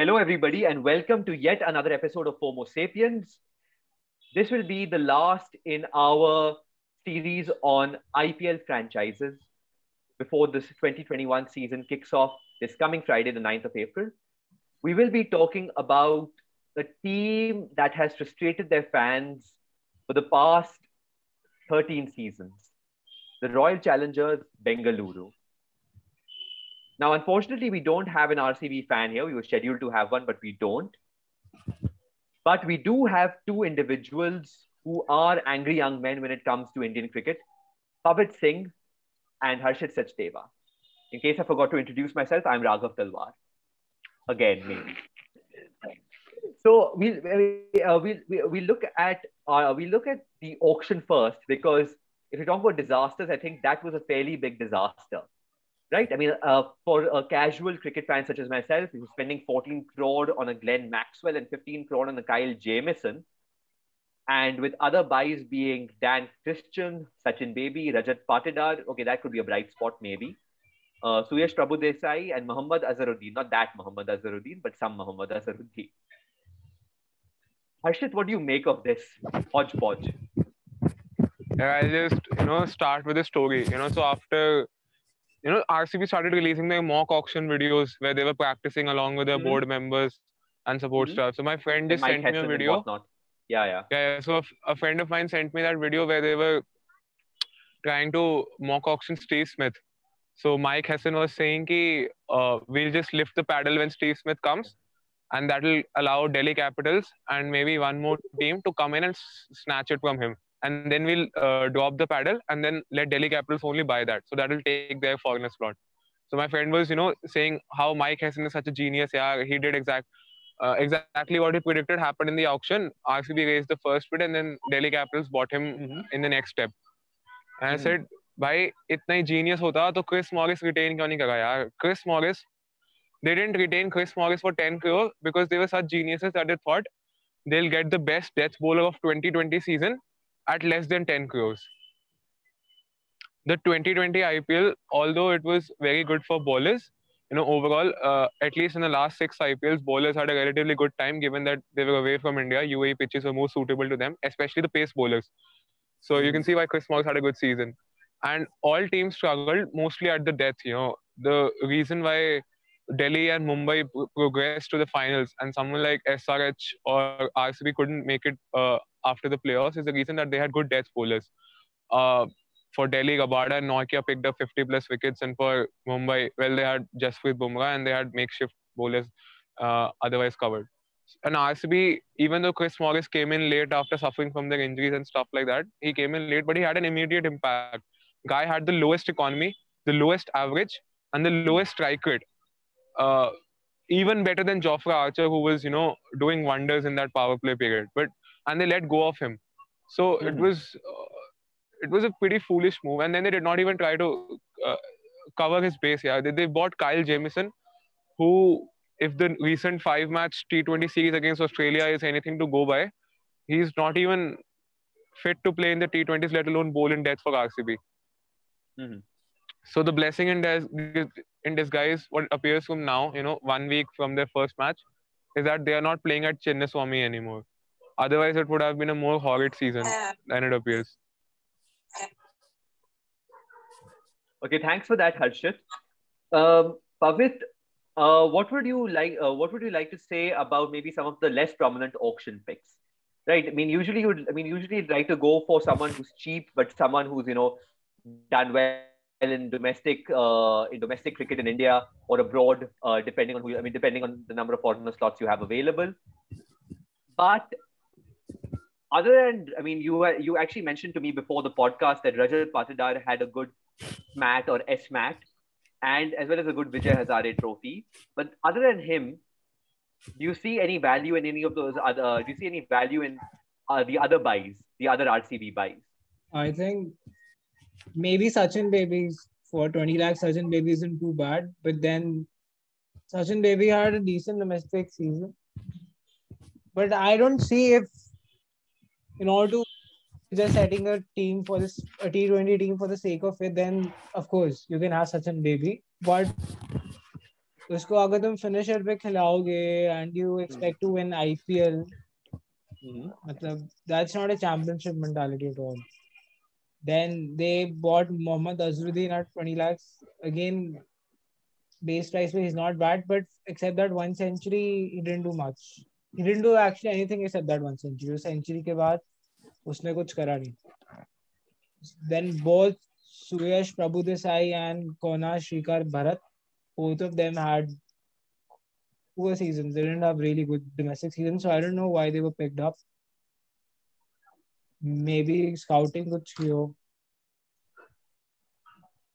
Hello, everybody, and welcome to yet another episode of Homo Sapiens. This will be the last in our series on IPL franchises before this 2021 season kicks off this coming Friday, the 9th of April. We will be talking about the team that has frustrated their fans for the past 13 seasons the Royal Challengers Bengaluru. Now, unfortunately, we don't have an RCB fan here. We were scheduled to have one, but we don't. But we do have two individuals who are angry young men when it comes to Indian cricket Pavit Singh and Harshit Sachdeva. In case I forgot to introduce myself, I'm Raghav Talwar. Again, me. So we we, uh, we, we, we look at uh, we look at the auction first because if you talk about disasters, I think that was a fairly big disaster right? I mean, uh, for a casual cricket fan such as myself, who's spending 14 crore on a Glenn Maxwell and 15 crore on a Kyle Jamieson, and with other buys being Dan Christian, Sachin Baby, Rajat Patidar, okay, that could be a bright spot maybe. Uh, Suyash Prabhu and Muhammad Azharuddin, not that Muhammad Azharuddin, but some Muhammad Azharuddin. Harshit, what do you make of this hodgepodge? Yeah, I'll just you know start with a story. You know, so after you know, RCB started releasing their mock auction videos where they were practicing along with their mm-hmm. board members and support mm-hmm. staff. So my friend just sent me a video. Yeah, yeah. Yeah, so a, a, friend of mine sent me that video where they were trying to mock auction Steve Smith. So Mike Hesson was saying ki, uh, we'll just lift the paddle when Steve Smith comes and that will allow Delhi Capitals and maybe one more team to come in and s- snatch it from him and then we'll uh, drop the paddle and then let Delhi Capitals only buy that. So that will take their foreigner slot. So my friend was, you know, saying how Mike Hesson is such a genius. Yeah, he did exact uh, exactly what he predicted happened in the auction. RCB raised the first bid and then Delhi Capitals bought him mm-hmm. in the next step. And mm-hmm. I said, by it's he genius Hota to Chris Morris retain क्यों नहीं करा Chris Morris, they didn't retain Chris Morris for 10 crore because they were such geniuses that they thought they'll get the best death bowler of 2020 season at less than 10 crores. The 2020 IPL, although it was very good for bowlers, you know, overall, uh, at least in the last six IPLs, bowlers had a relatively good time given that they were away from India. UAE pitches were more suitable to them, especially the pace bowlers. So you can see why Chris Morris had a good season. And all teams struggled mostly at the death. You know, the reason why Delhi and Mumbai progressed to the finals, and someone like SRH or RCB couldn't make it uh, after the playoffs is the reason that they had good death bowlers. Uh, for Delhi, Rabada and Nortje picked up 50 plus wickets, and for Mumbai, well, they had Jasprit Bumrah and they had makeshift bowlers uh, otherwise covered. And RCB, even though Chris Morris came in late after suffering from their injuries and stuff like that, he came in late, but he had an immediate impact. Guy had the lowest economy, the lowest average, and the lowest strike rate uh, even better than Jofra Archer, who was, you know, doing wonders in that power play period. But and they let go of him. So mm-hmm. it was uh, it was a pretty foolish move. And then they did not even try to uh, cover his base. Yeah, they, they bought Kyle Jamieson, who, if the recent five-match T20 series against Australia is anything to go by, he's not even fit to play in the T20s, let alone bowl in death for RCB. Mm-hmm. So the blessing in, dis- in disguise, what appears from now, you know, one week from their first match, is that they are not playing at Chinnaswamy anymore. Otherwise, it would have been a more horrid season than it appears. Okay, thanks for that, Harshit. Um, Pavit, uh, what would you like? Uh, what would you like to say about maybe some of the less prominent auction picks? Right. I mean, usually you. I mean, usually you'd like to go for someone who's cheap, but someone who's you know done well in domestic uh, in domestic cricket in India or abroad, uh, depending on who. I mean, depending on the number of foreigner slots you have available. But other than, I mean, you you actually mentioned to me before the podcast that Rajat Patidar had a good SMAT or SMAT, and as well as a good Vijay Hazare Trophy. But other than him, do you see any value in any of those other? Do you see any value in uh, the other buys, the other RCB buys? I think maybe Sachin Babies for 20 lakhs, Sachin Baby isn't too bad. But then Sachin Baby had a decent domestic season. But I don't see if, in order to just setting a team for this, a T20 team for the sake of it, then of course you can have Sachin Baby. But उसको अगर तुम finisher पे खिलाओगे and you expect to win IPL Mhm. मतलब that's not a championship mentality at all. Then they bought Mohammad Azruddin at 20 lakhs. Again, base price he's not bad, but except that one century, he didn't do much. He didn't do actually anything except that one century. century के बाद उसने कुछ करा नहीं. Then both Suyash Prabhudesai and Kona Shrikar Bharat, both of them had poor seasons. They didn't have really good domestic seasons, so I don't know why they were picked up. Maybe scouting could show.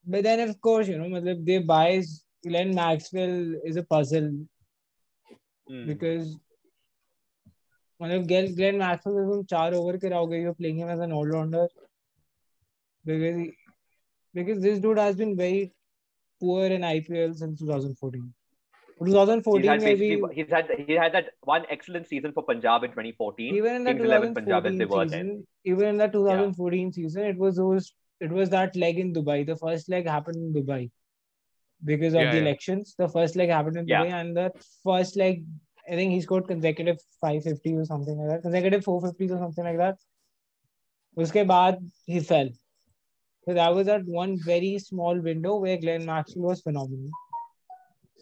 But then, of course, you know, matlab, they buy Glenn Maxwell is a puzzle Hmm. because मतलब Glenn, Glenn Maxwell is तुम चार over के रहोगे you're playing him as an all rounder because he- because this dude has been very poor in IPL since 2014. He's 2014 had, maybe basically, he's had he had that one excellent season for Punjab in 2014. even in the Kings 11 Punjab as they 2014 were season, then. even in the 2014 season, it was those it was that leg in Dubai. The first leg happened in Dubai because of Yeah, the yeah. elections. The first leg happened in Yeah. Dubai, and the first leg, I think he scored consecutive 550 or something like that, consecutive 450s or something like that. Uske baad he fell. So that was that one very small window where Glenn Maxwell was phenomenal.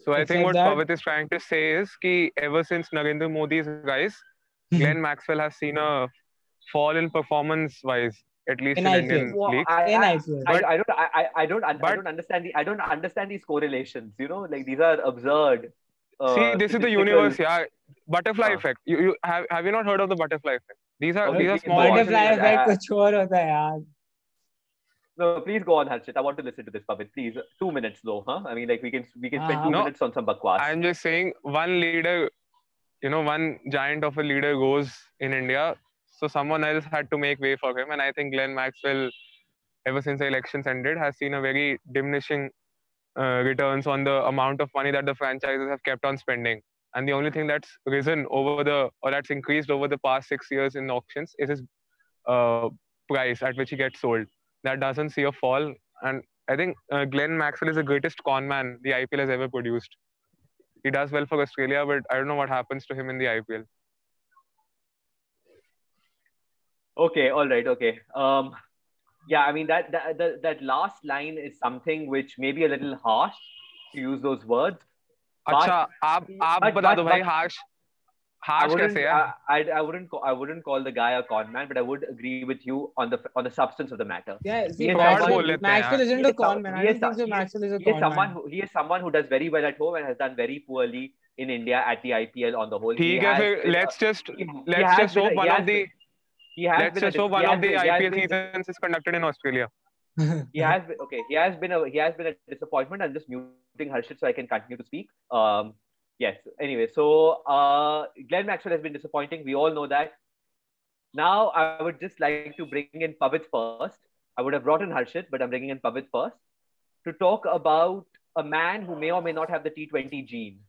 So I Except think what that- Pavit is trying to say is कि ever since Narendra Modi's guys, mm-hmm. Glenn Maxwell has seen a fall in performance wise, at least In in, IPL. Indian Well, league. I, In I, IPL. I, But- I don't I, I- I don't I but- don't understand the I don't understand these correlations. You know, like these are absurd. Uh, See, this is the statistical- universe, yeah. Butterfly हाँ. effect. You, you have have you not heard of the butterfly effect? These are Okay, these are please small. go on. Butterfly I- effect I- कुछ और होता है यार. No, please go on, Harshit. I want to listen to this, Pavit. Please, two minutes though, huh? I mean, like we can we can spend Uh, two No. minutes on some bakwas. I'm just saying one leader, you know, one giant of a leader goes in India. So someone else had to make way for him. And I think Glenn Maxwell, ever since the elections ended, has seen a very diminishing uh, returns on the amount of money that the franchises have kept on spending. And the only thing that's risen over the or that's increased over the past six years in auctions is his uh, price at which he gets sold. That doesn't see a fall. And I think uh, Glenn Maxwell is the greatest con man the IPL has ever produced he does well for Australia, but I don't know what happens to him in the IPL. Okay, all right, okay. Um, yeah, I mean that that that, that last line is something which may be a little harsh to use those words. But- अच्छा आप आप but- बता but- दो भाई but- harsh I harsh wouldn't, कैसे है I, I, I wouldn't call, I wouldn't call the guy a con man, but I would agree with you on the on the substance of the matter. Yeah, see, He is Maxwell, someone- बोल लेते हैं Maxwell यार। isn't He a is con some- man. I he don't is think some- so. Maxwell is a He is con someone man. who he is someone who does very well at home and has done very poorly in India at the IPL on the whole. He ठीक है has फिर been a- let's just he- he let's has just been a- hope he one has of the been- he has let's been a just dis- hope he one has of the been- he has IPL been- seasons is conducted in Australia. he has been okay. He has been a he has been a disappointment. I'm just muting Harshit so I can continue to speak. Um, yes. Anyway, so uh, Glenn Maxwell has been disappointing. We all know that. Now I would just like to bring in Pavit first. I would have brought in Harshit, but I'm bringing in Pavit first to talk about a man who may or may not have the T20 gene.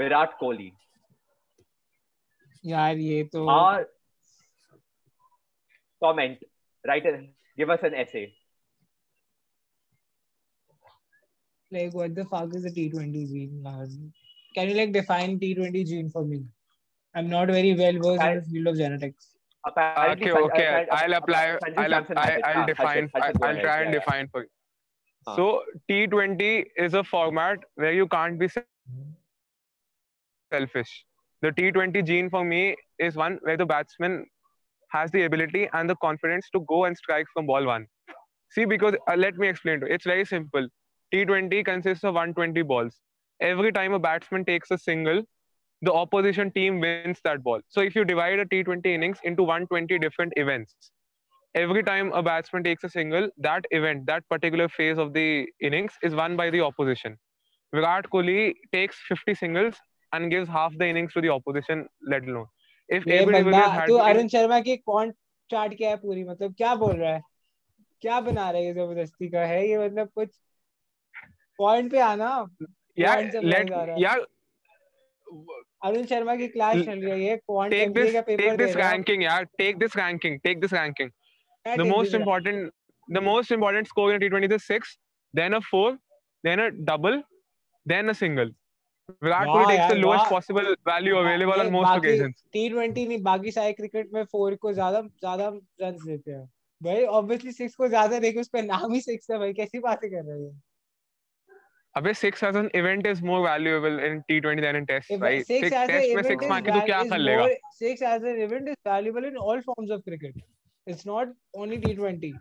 Virat Kohli. यार ये तो Our comment. Write a, give us an essay. like what the fuck is a T20 gene? Can you like define T20 gene for me? I'm not very well versed in the field of genetics. Apparently, Okay, okay. I'll apply. Sanju I'll Samson I, has it. I'll define. Harshit- Harshit, go I'll try and define for you. So T20 is a format where you can't be selfish. The T20 gene for me is one where the batsman has the ability and the confidence to go and strike from ball one. See, because uh, let me explain to you. It's very simple. T20 consists of 120 balls. Every time a batsman takes a single, the opposition team wins that ball. So if you divide a T20 innings into 120 different events, every time a batsman takes a single, that event, that particular phase of the innings is won by the opposition. Virat Kohli takes 50 singles and gives half the innings to the opposition, let alone. If तो अरुण शर्मा की कौन chart क्या है पूरी? मतलब क्या बोल रहा है? क्या बना रहे है ज़बरदस्ती का? है ये मतलब कुछ पॉइंट पे आना? यार लेट यार अरुण शर्मा की क्लास चल रही है क्वांट एमबीए का पेपर टेक दिस रैंकिंग यार take this ranking take this ranking the most important the most important score in T20 is six, then a four, then a double then a single Virat Kohli takes the lowest possible value available on most occasions T20 नहीं बाकी सारे cricket में 4 को ज़्यादा ज़्यादा run देते हैं। भाई ऑब्वियसली 6 को ज़्यादा देखो उस पे नाम ही 6 है भाई कैसी बातें कर रहे हो? अबे 6 as an event is more valuable in T20 then in test right six test में 6 मार के तू क्या कर लेगा? 6 as an event is valuable in all forms of cricket it's not only T20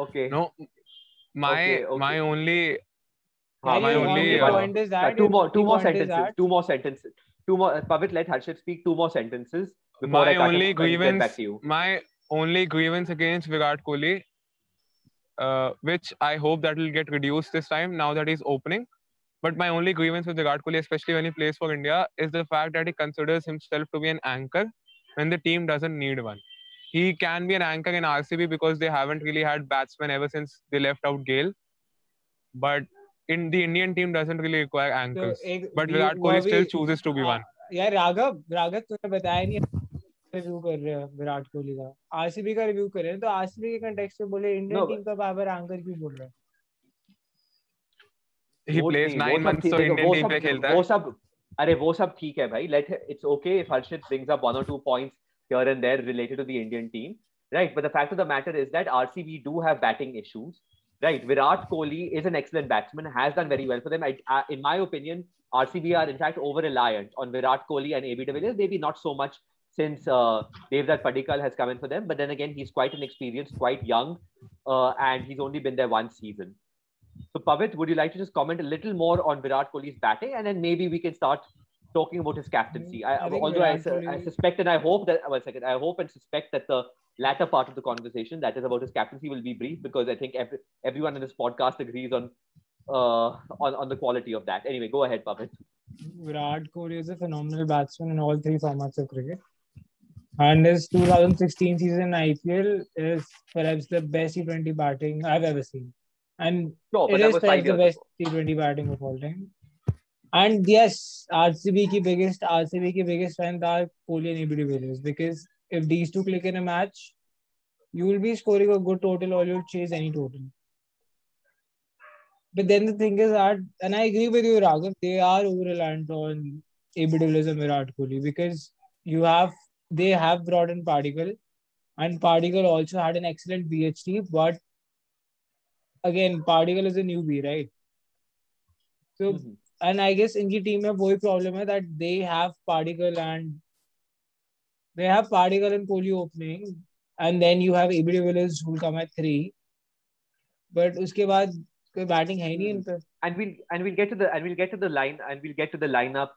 okay. No my okay, okay. my only हाँ, my only, only uh, point is Uh, that two more, two more sentences. that- Two more sentences. Two more. Uh, Pavit, let Harshit speak. Two more sentences before my I cut only him grievance back to you. my only grievance against Virat Kohli, uh, which I hope that will get reduced this time now that he's opening. But my only grievance with Virat Kohli, especially when he plays for India, is the fact that he considers himself to be an anchor when the team doesn't need one. He can be an anchor in RCB because they haven't really had batsmen ever since they left out Gayle. But in the Indian team doesn't really require So, anchors. एक- But we- Virat वो Kohli अभी- still chooses to be हाँ, one. यार राघव राघव तूने बताया नहीं review कर रहे हैं विराट कोहली का आरसीबी का रिव्यू कर रहे हैं तो आरसीबी के कंटेक्स्ट में बोले इंडियन No, टीम का बार बार एंकर क्यों बोल रहा है He वो plays नहीं, वो nine सब months ठीक तो है, Indian वो team सब- पे खेलता है. वो सब अरे वो सब ठीक है भाई let it's okay if Harshit brings up one or two points here and there related to the Indian team right but the fact of the matter is that RCB do have batting issues right Virat Kohli is an excellent batsman has done very well for them. I, uh, in my opinion RCB are in fact over reliant on Virat Kohli and AB de Villiers maybe not so much since uh, Devdutt Padikkal has come in for them but then again he's quite an inexperienced quite young uh, and he's only been there one season. So, Pavit, would you like to just comment a little more on Virat Kohli's batting, and then maybe we can start talking about his captaincy? I, I although I, I suspect and I hope that one second, I hope and suspect that the latter part of the conversation, that is about his captaincy, will be brief because I think every, everyone in this podcast agrees on uh, on on the quality of that. Anyway, go ahead, Pavit. Virat Kohli is a phenomenal batsman in all three formats of cricket. And his 2016 season in IPL is perhaps the best T20 batting I've ever seen. And but it is perhaps the best ago. T20 batting of all time. And yes, RCB ki biggest RCB ki biggest strength are Kohli and AB de Villiers because if these two click in a match, you will be scoring a good total or you'll chase any total. But then the thing is that, and I agree with you, Raghav, they are over reliant on AB de Villiers and Virat Kohli because you have they have brought in Padikkal, and Padikkal also had an excellent VHT, but again, Padikkal is a newbie, right? So, mm-hmm. and I guess in the team, a boy problem is that they have Padikkal and they have Padikkal and Kohli opening, and then you have AB de who'll come at three. But उसके बाद कोई batting है नहीं इन And we'll and we'll get to the and we'll get to the line and we'll get to the lineup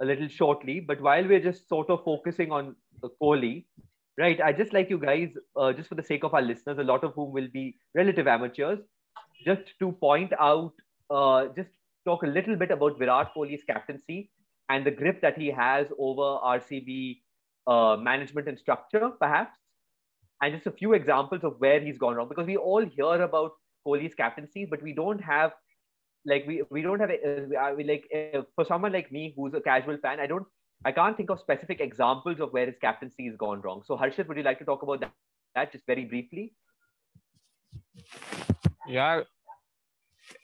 a little shortly. But while we're just sort of focusing on the Kohli, right? I just like you guys, uh, just for the sake of our listeners, a lot of whom will be relative amateurs, just to point out, uh, just talk a little bit about Virat Kohli's captaincy and the grip that he has over RCB uh, management and structure, perhaps, and just a few examples of where he's gone wrong. Because we all hear about Kohli's captaincy, but we don't have like we we don't have a, uh, we like uh, for someone like me who's a casual fan i don't i can't think of specific examples of where his captaincy has gone wrong so harshit would you like to talk about that, that just very briefly Yeah.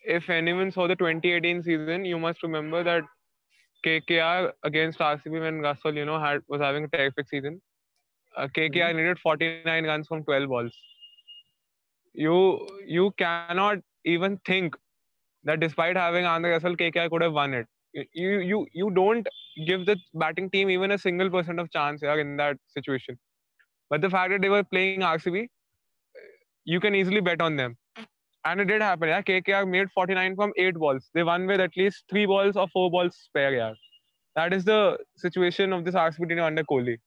If anyone saw the 2018 season, you must remember that KKR against RCB when Russell, you know, had was having a terrific season. Uh, KKR needed 49 runs from 12 balls. You you cannot even think that despite having Andre Russell, KKR could have won it. You you you don't give the batting team even a single percent of chance in that situation. But the fact that they were playing RCB, you can easily bet on them. And it did happen. Yeah, KKR made 49 from eight balls. They won with at least three balls or four balls spare. Yeah, that is the situation of this RCB team under Kohli.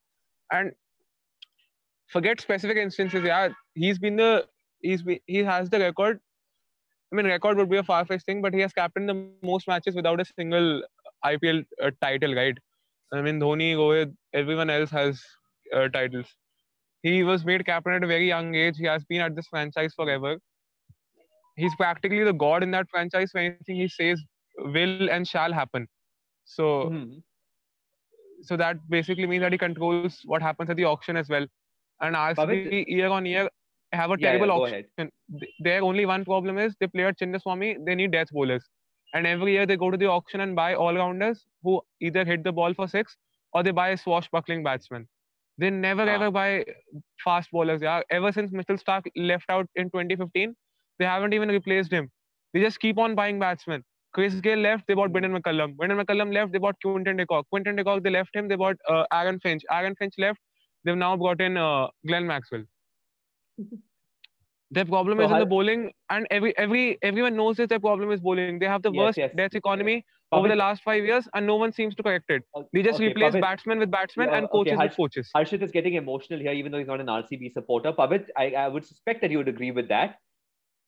And forget specific instances. Yeah, he's been the he's been, he has the record. I mean, record would be a far-fetched thing, but he has captained the most matches without a single IPL uh, title. Right? I mean, Dhoni, Rohit, everyone else has uh, titles. He was made captain at a very young age. He has been at this franchise forever he's practically the god in that franchise. So anything he says will and shall happen. So Mhm. so that basically means that he controls what happens at the auction as well. And RCB year on year have a terrible yeah, ahead. Th- Their only one problem is they play at Chinnaswamy, they need death bowlers. And every year they go to the auction and buy all rounders who either hit the ball for six or they buy a swashbuckling batsmen. They never Ah. ever buy fast bowlers. Yeah, ever since Mitchell Stark left out in 2015, they haven't even replaced him. They just keep on buying batsmen. Chris Gayle left, they bought Brendan McCullum. Brendan McCullum left, they bought Quinton de Kock. Quinton de Kock, they left him, they bought uh, Aaron Finch. Aaron Finch left, they've now brought in uh, Glenn Maxwell. Their problem So is in the bowling, and every every everyone knows that their problem is bowling. They have the Yes, worst yes. death economy over the last five years, and no one seems to correct it. o- They just okay, replace Pavit, batsmen with batsmen and okay, coaches with Harsh- coaches. Harshit is getting emotional here, even though he's not an RCB supporter. Pavit, I, I would suspect that you would agree with that.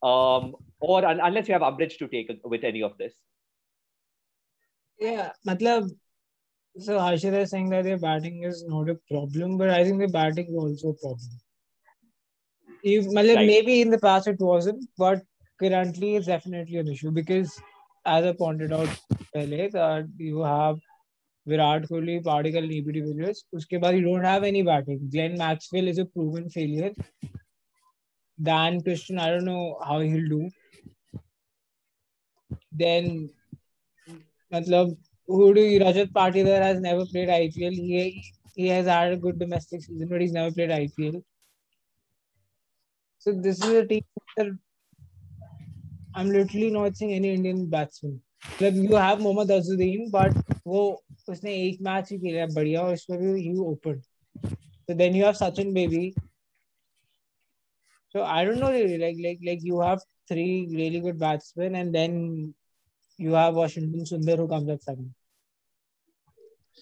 Um, or un- unless you have umbrage to take with any of this. Yeah, matlab, so Harshit is saying that their batting is not a problem, but I think the batting is also a problem. If, matlab, Right. maybe in the past it wasn't, but currently it's definitely an issue because, as I pointed out earlier, that you have Virat Kohli, AB de Villiers. Uske baad you don't have any batting. Glenn Maxwell is a proven failure. Dan Christian, I don't know how he'll do. Then मतलब who do you Rajat Patidar has never played IPL. He he has had a good domestic season, but he's never played IPL. So this is a team that I'm literally not seeing any Indian batsman. मतलब you have Mohammad Azharuddin, but वो उसने एक match ही खेला है बढ़िया और उसमें भी he opened. So then you have Sachin Baby. So I don't know really like like like you have three really good batsmen and then you have Washington Sundar who comes at second.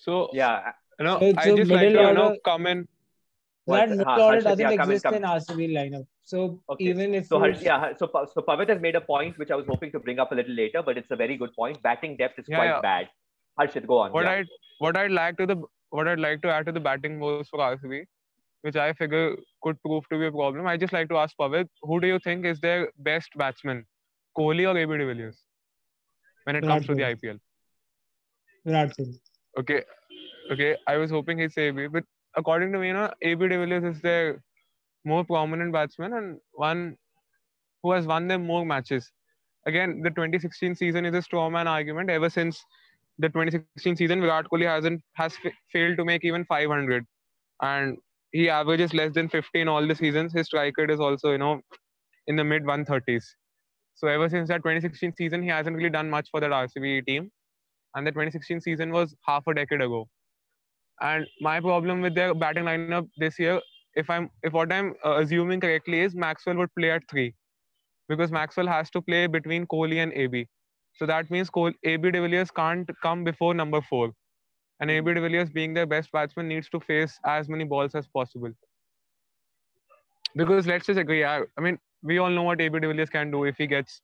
So Yeah. you know, So it's I a just like to middle you know come in. What- that middle Ha- order doesn't yeah, come in, exist in RCB lineup. So Okay. even if So, you- Harsh, yeah, so, so Pavit has made a point which I was hoping to bring up a little later, but it's a very good point. Batting depth is Yeah, quite yeah. bad. Harshit, go on. What yeah. I what I'd like to the what I'd like to add to the batting woes for RCB, which I figure could prove to be a problem. I just like to ask Pavit, who do you think is their best batsman, Kohli or AB de Villiers, when it Virat comes to the IPL? Virat Kohli. Okay, okay. I was hoping he'd say AB, but according to me, you know, AB de Villiers is their more prominent batsman and one who has won them more matches. Again, the 2016 season is a straw man argument. Ever since the 2016 season, Virat Kohli hasn't has fa- failed to make even 500, and he averages less than 50 in all the seasons. His strike rate is also, you know, in the mid 130s. So ever since that 2016 season, he hasn't really done much for that RCB team and the 2016 season was half a decade ago. And my problem with their batting lineup this year, if I'm if what I'm uh, assuming correctly is Maxwell would play at three, because Maxwell has to play between Kohli and AB. So that means Kohl, AB de Villiers can't come before number four, and AB de Villiers, being their best batsman, needs to face as many balls as possible. Because let's just agree, I, I mean, we all know what AB de Villiers can do if he gets,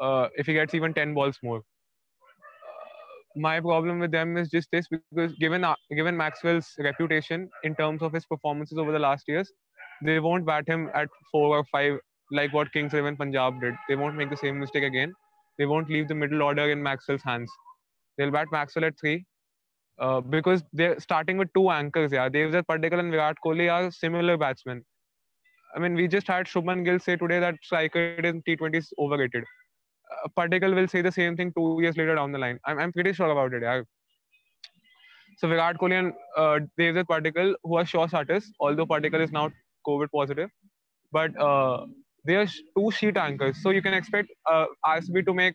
uh, if he gets even 10 balls more my problem with them is just this because given uh, given Maxwell's reputation in terms of his performances over the last years, they won't bat him at four or five like what Kings Eleven Punjab did. They won't make the same mistake again. They won't leave the middle order in Maxwell's hands. They'll bat Maxwell at three uh, because they're starting with two anchors. Yeah, Devdutt Padikkal and Virat Kohli are similar batsmen. I mean, we just had Shubman Gill say today that striker in T20 is overrated uh, will say the same thing two years later down the line. I'm, I'm pretty sure about it. Yeah. So Virat Kohli and uh, Devdutt Padikkal, who are sure starters, although Padikkal is now COVID positive, but uh, they are two sheet anchors. So you can expect uh, RCB to make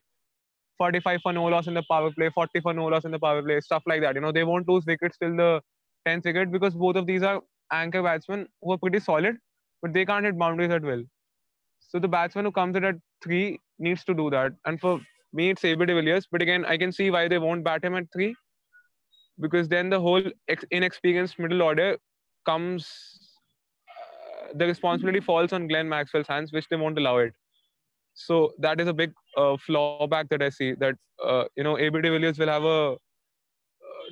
45 for no loss in the power play, 40 for no loss in the power play, stuff like that. You know, they won't lose wickets till the 10th wicket because both of these are anchor batsmen who are pretty solid, but they can't hit boundaries at will. So the batsman who comes in at three needs to do that. And for me, it's AB de Villiers. But again, I can see why they won't bat him at three, because then the whole ex- inexperienced middle order comes. Uh, the responsibility falls on Glenn Maxwell's hands, which they won't allow it. So that is a big uh, flaw back that I see. That uh, you know, AB de Villiers will have a uh,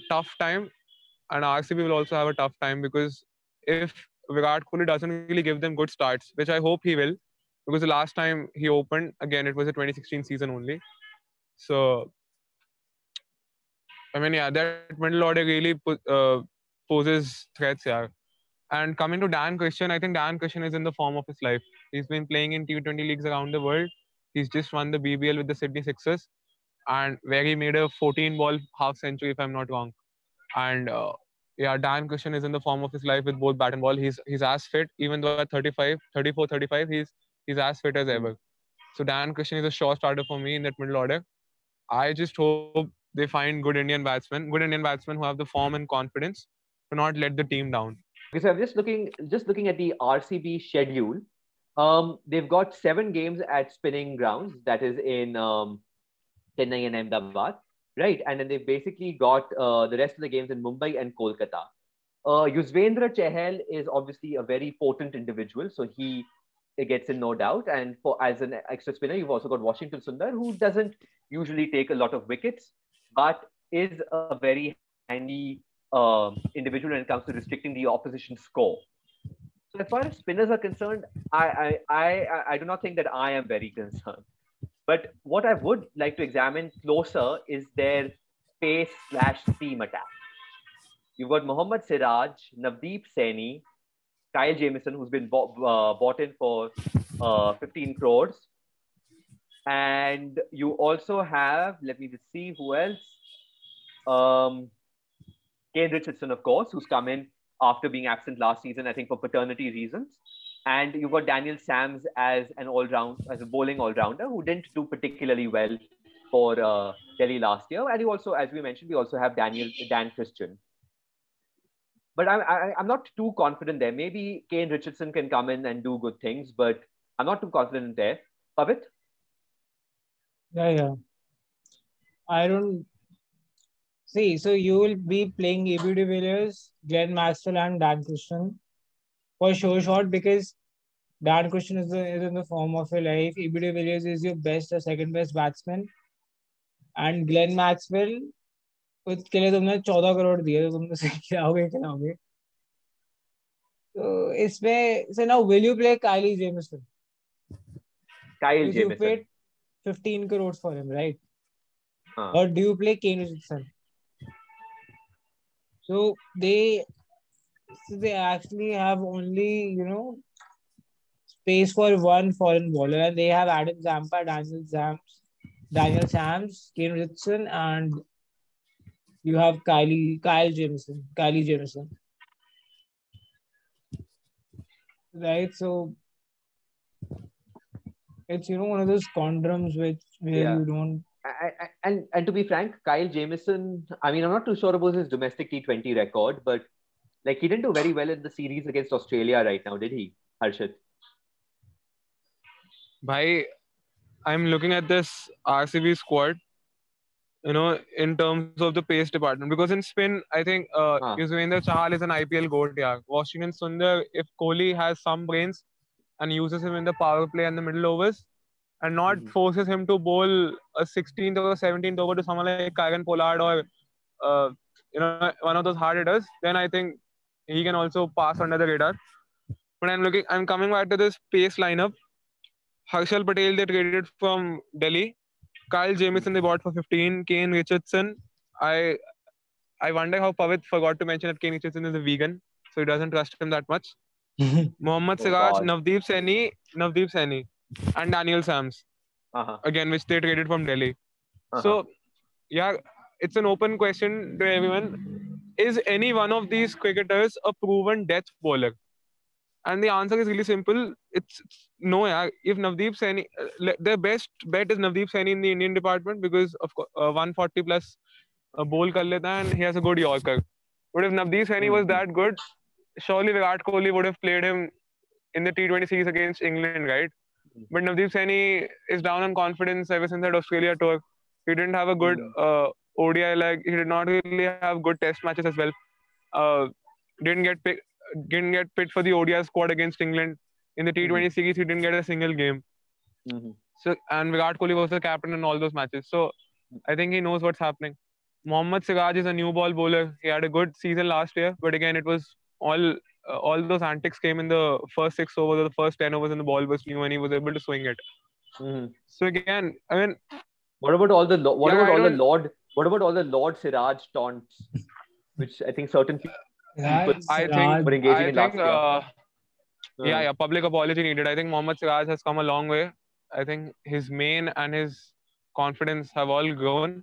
tough time, and RCB will also have a tough time because if Virat Kohli doesn't really give them good starts, which I hope he will, because the last time he opened again it was a 2016 season only so i mean yeah that middle order really uh, poses threats yeah And coming to Dan Christian, I think Dan Christian is in the form of his life. He's been playing in T20 leagues around the world. He's just won the BBL with the Sydney Sixers, and where he made a 14 ball half century, if I'm not wrong. And uh, yeah, Dan Christian is in the form of his life with both bat and ball. He's he's as fit, even though at 35, 34, 35, he's he's as fit as ever. So Dan Christian is a sure starter for me in that middle order. I just hope they find good Indian batsmen, good Indian batsmen who have the form and confidence to not let the team down. Okay, so I'm just looking just looking at the RCB schedule. Um, they've got seven games at spinning grounds, that is in um, Chennai and Ahmedabad, right? And then they've basically got uh, the rest of the games in Mumbai and Kolkata. Uh, Yuzvendra Chahal is obviously a very potent individual, so he gets in no doubt. And for as an extra spinner, you've also got Washington Sundar, who doesn't usually take a lot of wickets, but is a very handy uh, individual when it comes to restricting the opposition score. So as far as spinners are concerned, I, I, I, I do not think that I am very concerned. But what I would like to examine closer is their pace slash seam attack. You've got Mohammad Siraj, Navdeep Saini, Kyle Jamieson, who's been bought, uh, bought in for uh, 15 crores. And you also have, let me just see who else. Um, Kane Richardson, of course, who's come in after being absent last season, I think for paternity reasons. And you've got Daniel Sams as an all-round, as a bowling all-rounder who didn't do particularly well for uh, Delhi last year. And you also, as we mentioned, we also have Daniel Dan Christian. But I, I, I'm not too confident there. Maybe Kane Richardson can come in and do good things, but I'm not too confident there. Pavit? Yeah, yeah. I don't See, so you will be playing AB de Villiers, Glenn Maxwell, and Dan Christian for sure shot because Dan Christian is, the, is in the form of your life. AB de Villiers is your best or second best batsman. And Glenn Maxwell, उसके लिए तुमने चौदह crore crore. You will उसे खिलाओगे So, तो इसमें will you play you Jamieson? Kyle Jamieson. You paid 15 crores for him right uh. or do you play Kane Richardson so they so they actually have only, you know, space for one foreign bowler, and they have Adam Zampa, Daniel Sams, Daniel Sams, Kane Richardson, and you have Kylie Kyle Jamieson, Kylie Jamieson. Right, so it's you know one of those conundrums which where Yeah. you don't I, I, and and to be frank, Kyle Jamieson. I mean, I'm not too sure about his domestic T20 record, but like he didn't do very well in the series against Australia right now, did he, Harshit? Bhai, I'm looking at this RCB squad, you know, in terms of the pace department. Because in spin, I think uh, Huh. Yuzvendra Chahal is an IPL goat. Yeah, Washington Sundar, if Kohli has some brains and uses him in the power play and the middle overs, and not Mhm. forces him to bowl a 16th or a 17th over to someone like Kieron Pollard or uh, you know one of those hard hitters, then I think he can also pass under the radar. But I'm looking, I'm coming back to this pace lineup. Harshal Patel they traded from Delhi. Kyle Jamieson they bought for 15. Kane Richardson. I I wonder how Pavit forgot to mention that Kane Richardson is a vegan, so he doesn't trust him that much. Mohammad Oh, Siraj, God. Navdeep Saini, Navdeep Saini, and Daniel Sams Uh-huh. again, which they traded from Delhi. Uh-huh. So, yeah, it's an open question to everyone. Is any one of these cricketers a proven death bowler? And the answer is really simple. It's, it's no, yeah. If Navdeep Saini, uh, their best bet is Navdeep Saini in the Indian department because of uh, 140 plus uh, bowl kar leta and he has a good Yorker. But if Navdeep Saini was that good, surely Virat Kohli would have played him in the T20 series against England, right? But Navdeep Saini is down on confidence ever since that Australia tour. He didn't have a good uh, ODI leg. He did not really have good Test matches as well. Uh, didn't get pick, didn't get picked for the ODI squad against England in the T20 series. He didn't get a single game. Mhm. So and Virat Kohli was the captain in all those matches. So I think he knows what's happening. Mohammad Siraj is a new ball bowler. He had a good season last year, but again, it was all uh, all those antics came in the first six overs or the first ten overs, and the ball was new, and he was able to swing it. Mhm. So again, I mean, What about all the what Yeah, about I all the don't- Lord what about all the Lord Siraj taunts, which I think certain people Raj, I think were engaging I in last think year. uh, yeah, Uh, yeah, public apology needed. I think Mohammad Siraj has come a long way. I think his main and his confidence have all grown,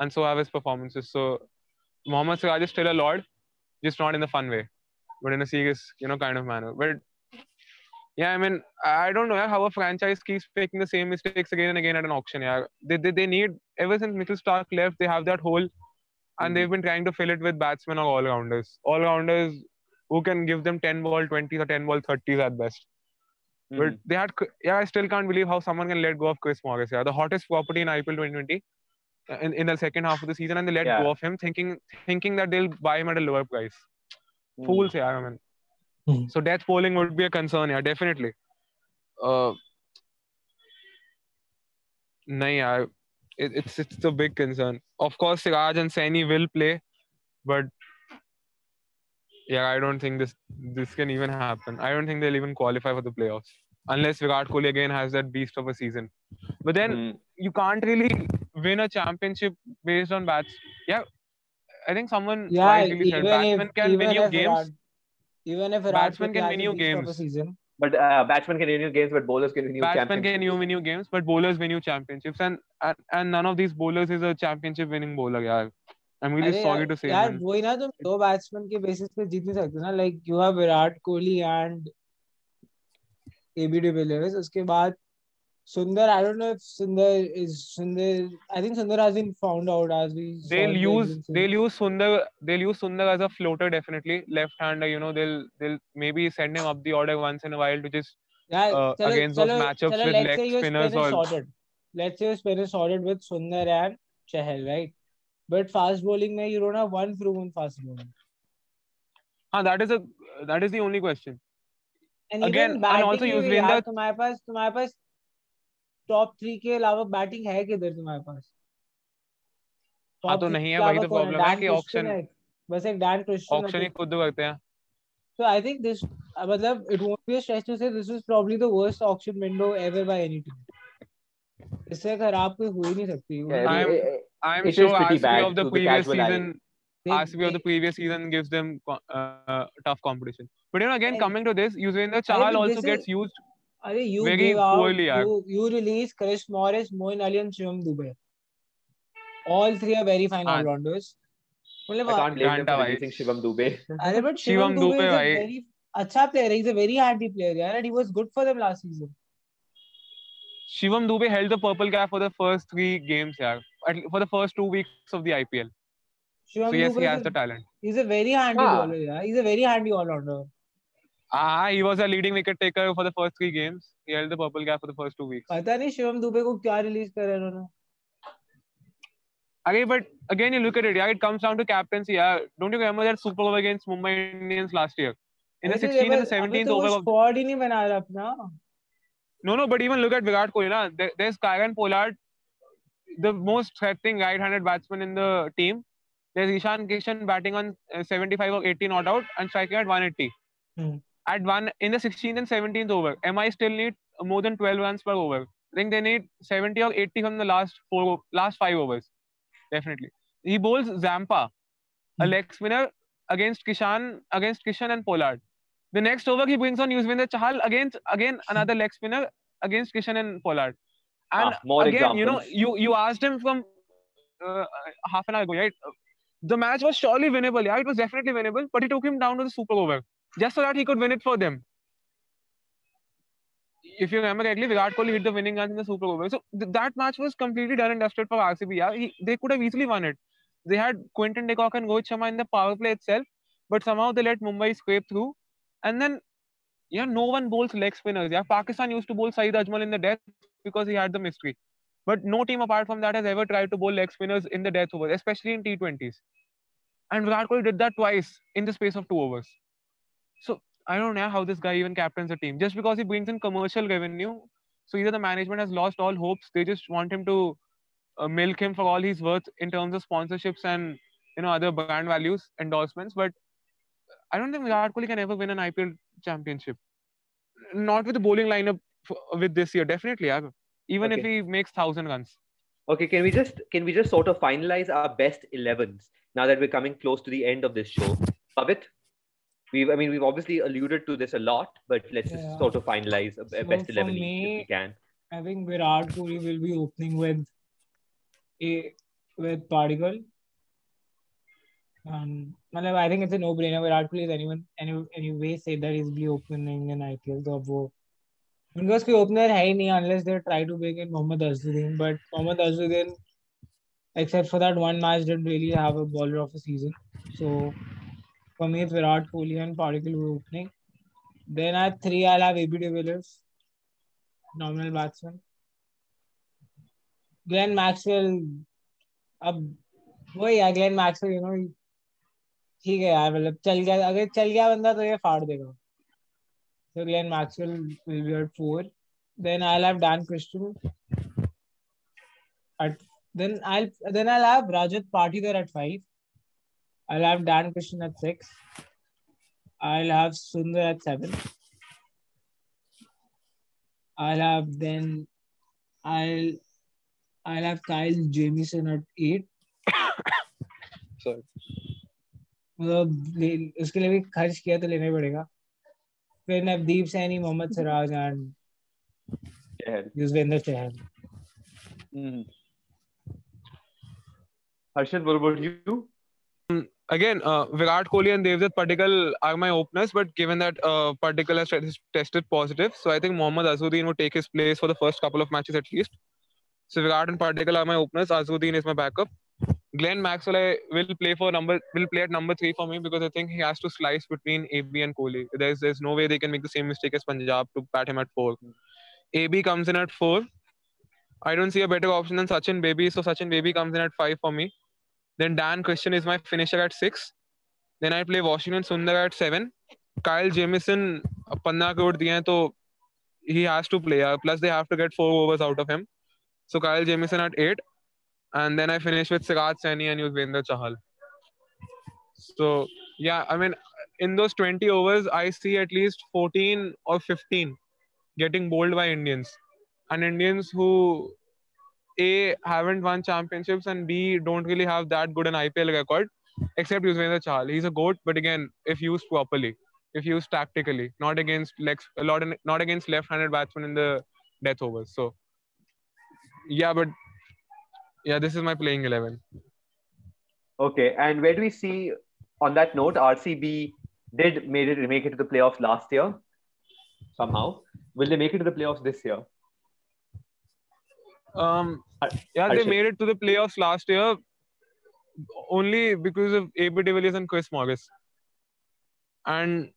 and so have his performances. So Mohammad Siraj is still a lord, just not in the fun way, but in a serious, you know, kind of manner. But yeah, I mean, I don't know how a franchise keeps making the same mistakes again and again at an auction. Yeah, they they, they need ever since Mitchell Stark left, they have that hole, and they've been trying to fill it with batsmen or all rounders, all rounders who can give them 10 ball 20s or 10 ball 30s at best. But mhm. they had, yeah, I still can't believe how someone can let go of Chris Morris. Yeah, the hottest property in IPL 2020 uh, in, in the second half of the season, and they let Yeah. go of him, thinking thinking that they'll buy him at a lower price. Mhm. Fools, yeah, I mean. Hmm. So death polling would be a concern, yeah, definitely. Uh, no, yeah, it, it's it's a big concern. Of course, Siraj and Saini will play, but yeah, I don't think this this can even happen. I don't think they'll even qualify for the playoffs unless Virat Kohli again has that beast of a season. But then Mhm. you can't really win a championship based on bats. Yeah, I think someone Yeah, rightly said even batsmen if can even win you if games. Virat, even if Virat Batsmen Kohli can has win a you beast of a games. season, But uh, batsmen can win you games, but bowlers can win you Batsmen championships. can you win you games, but bowlers win you championships, and and, and none of these bowlers is a championship winning bowler. Yeah, I'm really अरे sorry यार to say. यार man. वही ना तुम दो batsman के basis पे जीत नहीं सकते ना like you have Virat Kohli and AB de Villiers उसके बाद सुंदर आई डोंट नो इफ सुंदर इज सुंदर आई थिंक सुंदर has been found out as we They'll use they'll use Sundar they'll use Sundar as a floater definitely left hander. You know they'll they'll maybe send him up the order once in a while to just yeah uh, चलो against those चलो matchups चलो with let's leg say your spinners spin is or sorted let's say your spin is sorted with Sundar and Chahal right but fast bowling में you don't have one proven fast bowler ah that is a that is the only question. and Again, even and batting also भी Yuzvendra- यार तुम्हारे पास तुम्हारे पास top three के अलावा batting है किधर तुम्हारे पास हाँ, तो नहीं है, वही अलावा तो problem है कि है, बस एक डैन क्रिस्टियन Auction ही खुद करते हैं. so I think this मतलब it won't be a stretch to say this was probably the worst auction window ever by any team इससे खराब कोई हो ही नहीं सकती Yeah, I'm- I'm sure RCB of the previous season They- RCB of the they- previous season gives them co- uh, tough competition. But you know, again, And- coming to this, Yuzvendra but Chahal also this gets is- used. अरे you very poorly you release Chris Morris Moeen Ali and Shivam Dube all three are very fine allrounders मतलब शिवम दुबे अरे but Shivam Dube भाई। अच्छा player is a very handy player यार and he was good for them last season Shivam Dube held the purple cap for the first 3 games यार for the first 2 weeks of the IPL Shivam Dube is a very handy bowler यार is a very handy allrounder Ah, he was a leading wicket taker for the first three games. He held the purple cap for the first two weeks. पता नहीं शिवम दुबे को क्या release करा इन्होंने Okay, but again, you look at it. Yeah, it comes down to captaincy. Yeah, don't you remember that Super Over against Mumbai Indians last year? In the 16th and the 17th over. तो squad ही नहीं बना रहा अपना. No, no, but even look at Virat Kohli. Na, there's Kieron Pollard, the most threatening right-handed batsman in the team. There's Ishan Kishan batting on uh, 75 or 80 not out and striking at 180. Hmm. At one in the 16th and 17th over, MI still need more than 12 runs per over. I think they need 70 or 80 from the last four, last five overs. Definitely. He bowls Zampa, a Hmm. leg spinner against Kishan, against Kishan and Pollard. The next over he brings on Yuzvendra Chahal against again another leg spinner against Kishan and Pollard. And Ah, more again, you know, you you asked him from uh, half an hour ago, right? The match was surely winnable. Yeah, it was definitely winnable, but he took him down to the super over just so that he could win it for them. If you remember correctly, Virat Kohli hit the winning runs in the super over. So th- that match was completely done and dusted for RCB. Yeah, he, they could have easily won it. They had Quinton de Kock and Rohit Sharma in the power play itself, but somehow they let Mumbai scrape through. And then, yeah, no one bowls leg spinners. Yeah, Pakistan used to bowl Saeed Ajmal in the death because he had the mystery. But no team apart from that has ever tried to bowl leg spinners in the death over, especially in T20s. And Virat Kohli did that twice in the space of two overs. So I don't know how this guy even captains a team. Just because he brings in commercial revenue, so either the management has lost all hopes, they just want him to uh, milk him for all he's worth in terms of sponsorships and you know other brand values, endorsements. But I don't think Virat Kohli can ever win an IPL championship. Not with the bowling lineup f- with this year, definitely. Yeah. Even if he makes thousand runs. Okay, can we just can we just sort of finalize our best 11s now that we're coming close to the end of this show? Pavit, we've i mean we've obviously alluded to this a lot but let's yeah. just sort of finalize a, so best 11 me, if we can. I think virat kohli will be opening with a with Padikkal and I think it's a no-brainer. Virat Kohli is anyone any anyway say that he's be opening in IPL So, अब वो उनके पास कोई opener है ही नहीं unless they try to bring in Mohammad Azharuddin but Mohammad Azharuddin except for that one match didn't really have a baller of a season. So for me it's Virat Kohli and Particle who opening then at three I'll have AB de Villiers nominal batsman Glenn Maxwell अब वही है Glenn Maxwell you know ठीक है यार मतलब चल गया अगर चल गया बंदा तो ये फाड़ देगा so Glenn Maxwell will be at four then I'll have Dan Christian at then I'll then I'll have Rajat there at five I'll have Dan Christian at six I'll have Sundar at seven I'll have then I'll I'll have Kyle Jamieson at eight Sorry. मतलब उसके लिए भी खर्च किया तो लेना ही पड़ेगा फिर Navdeep Saini Mohammed Siraj and. Yuzvendra Chahal Mhm. Harshad, what about you? Again, uh, Virat Kohli and Devdutt Padikkal are my openers, but given that uh, Padikkal has tes- tested positive, so I think Mohammad Azharuddin would take his place for the first couple of matches at least. So Virat and Padikkal are my openers. Azharuddin is my backup. Glenn Maxwell I will play for number will play at number three for me because I think he has to slice between AB and Kohli. There's there's no way they can make the same mistake as Punjab to bat him at four. AB comes in at four. I don't see a better option than Sachin Baby, so Sachin Baby comes in at five for me. Then Dan Christian is my finisher at six. Then I play Washington Sundar at seven. Kyle Jamieson, so he has to play. Plus, they have to get four overs out of him. So Kyle Jamieson at eight. And then I finish with Siraj Saini and Yuzvendra Chahal. So, yeah, I mean, in those 20 overs, I see at least 14 or 15 getting bowled by Indians. And Indians who a haven't won championships and B don't really have that good an IPL record, except Yuzvendra Chahal. He's a goat, but again, if used properly, if used tactically, not against legs, a lot, not against left-handed batsmen in the death overs. So, yeah, but yeah, this is my playing eleven. Okay, and where do we see on that note, RCB did made it make it to the playoffs last year somehow. Will they make it to the playoffs this year? Um, yeah, they made it to the playoffs last year only because of AB de Villiers and Chris Morris. And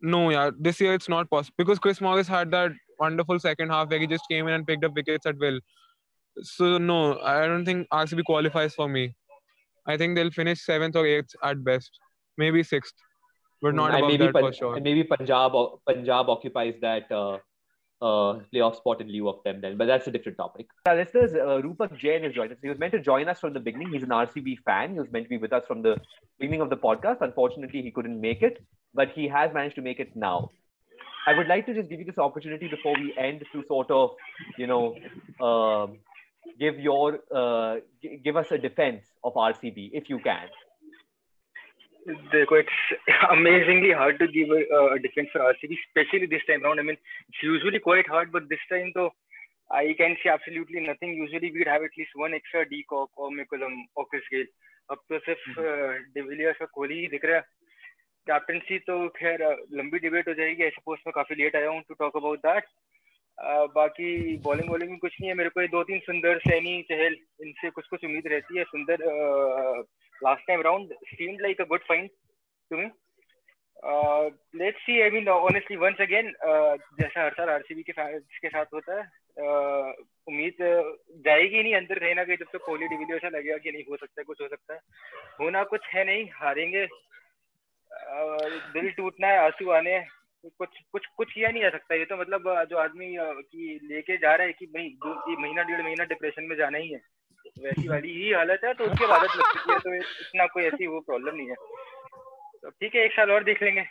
no, yeah, this year it's not possible because Chris Morris had that wonderful second half where he just came in and picked up wickets at will. So no, I don't think RCB qualifies for me. I think they'll finish seventh or eighth at best, maybe sixth, but not and above maybe that Pun- for sure. And maybe Punjab Punjab occupies that uh, uh, playoff spot in lieu of them then, but that's a different topic. Uh, listeners, uh, Rupak Jain has joined us. He was meant to join us from the beginning. He's an RCB fan. He was meant to be with us from the beginning of the podcast. Unfortunately, he couldn't make it, but he has managed to make it now. I would like to just give you this opportunity before we end to sort of, you know, um, give your uh, g- give us a defense of RCB if you can. देखो it's amazingly hard to give defence for RCB specially this time round I mean it's usually quite hard but this time तो I can see absolutely nothing usually we have at least one extra de Kock और McCullum AUKUS गेल अब तो सिर्फ़ हम्म। De Villiers और कोहली ही दिख रहा है। Captaincy तो खैर लंबी डिबेट हो जाएगी आई सपोज़ मैं काफ़ी लेट आया हूँ टू टॉक अबाउट दैट बाकी बॉलिंग वॉलिंग में कुछ नहीं है। मेरे को दो तीन सुंदर सैनी चहल इनसे कुछ कुछ उम्मीद रहती है। सुंदर last time round seemed like a good find to me. Uh, let's see. I mean, honestly, once again, uh, जैसा हर साल आरसीबी के के साथ होता है uh, उम्मीद uh, जाएगी नहीं अंदर रहना कहीं जब तक कोहली डिविलियर्स से लगेगा कि नहीं हो सकता है कुछ हो सकता है होना कुछ है नहीं हारेंगे दिल टूटना है आँसू आने कुछ कुछ कुछ किया नहीं जा सकता ये तो मतलब जो आदमी uh, की लेके जा रहा है कि भाई महीना डेढ़ महीना डिप्रेशन में जाना ही है वैसी वाली ही हालत है तो उसके बाद लग चुकी है तो इतना कोई ऐसी वो प्रॉब्लम नहीं है। तो ठीक है एक साल और देख लेंगे।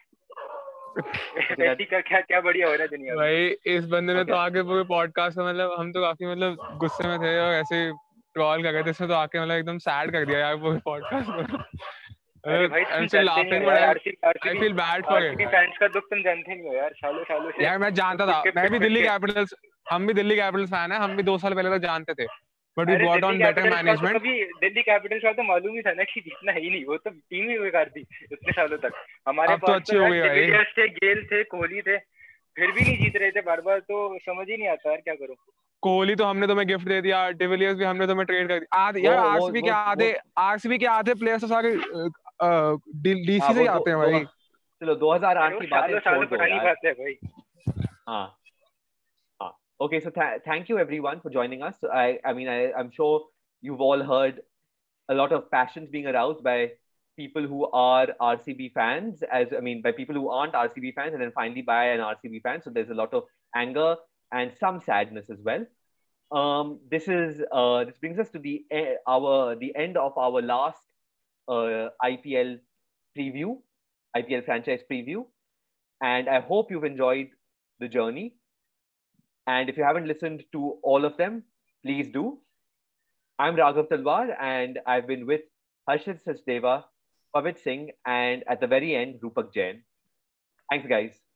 क्या क्या बढ़िया हो रहा है दुनिया भाई इस बंदे ने तो Okay. आके पूरे पॉडकास्ट में मतलब हम तो काफ़ी मतलब गुस्से में थे और ऐसे ट्रॉल कर रहे थे इसने तो आके मतलब एकदम सैड कर दिया यार पूरे पॉडकास्ट को। मैं जानता था मैं भी दिल्ली कैपिटल्स हम भी दिल्ली कैपिटल्स फ़ैन है हम भी दो साल पहले तो जानते थे। But we got on better Capitals का तो मैनेजमेंट कभी दिल्ली कैपिटल्स का तो मालूम ही था ना कि जीतना ही नहीं वो तो टीम ही बेकार थी इतने सालों तक। हमारे तो पास अच्छी हो यार भाई। थे गेल थे कोहली थे फिर भी नहीं जीत रहे थे बार बार तो समझ ही नहीं आता यार क्या करूँ। कोहली तो हमने तुम्हें गिफ्ट दे दिया डिविलियर्स भी हमने तुम्हें ट्रेड कर दिया। आधे यार आरसीबी के आधे आरसीबी के आधे प्लेयर्स तो सारे डीसी हाँ, से आते हैं भाई। चलो 2008 की बातें सालों छोड़ दो पुरानी यार। बात भाई। हाँ। Okay so th- thank you everyone for joining us. I I mean I I'm sure you've all heard a lot of passions being aroused by people who are RCB fans as I mean by people who aren't RCB fans and then finally by an RCB fan. So there's a lot of anger and some sadness as well. Um this is uh this brings us to the e- our the end of our last uh, IPL preview IPL franchise preview. And I hope you've enjoyed the journey and if you haven't listened to all of them, please do. I'm Raghav Talwar, and I've been with Harshit Sachdeva, Pavit Singh, and at the very end, Rupak Jain. Thanks, guys.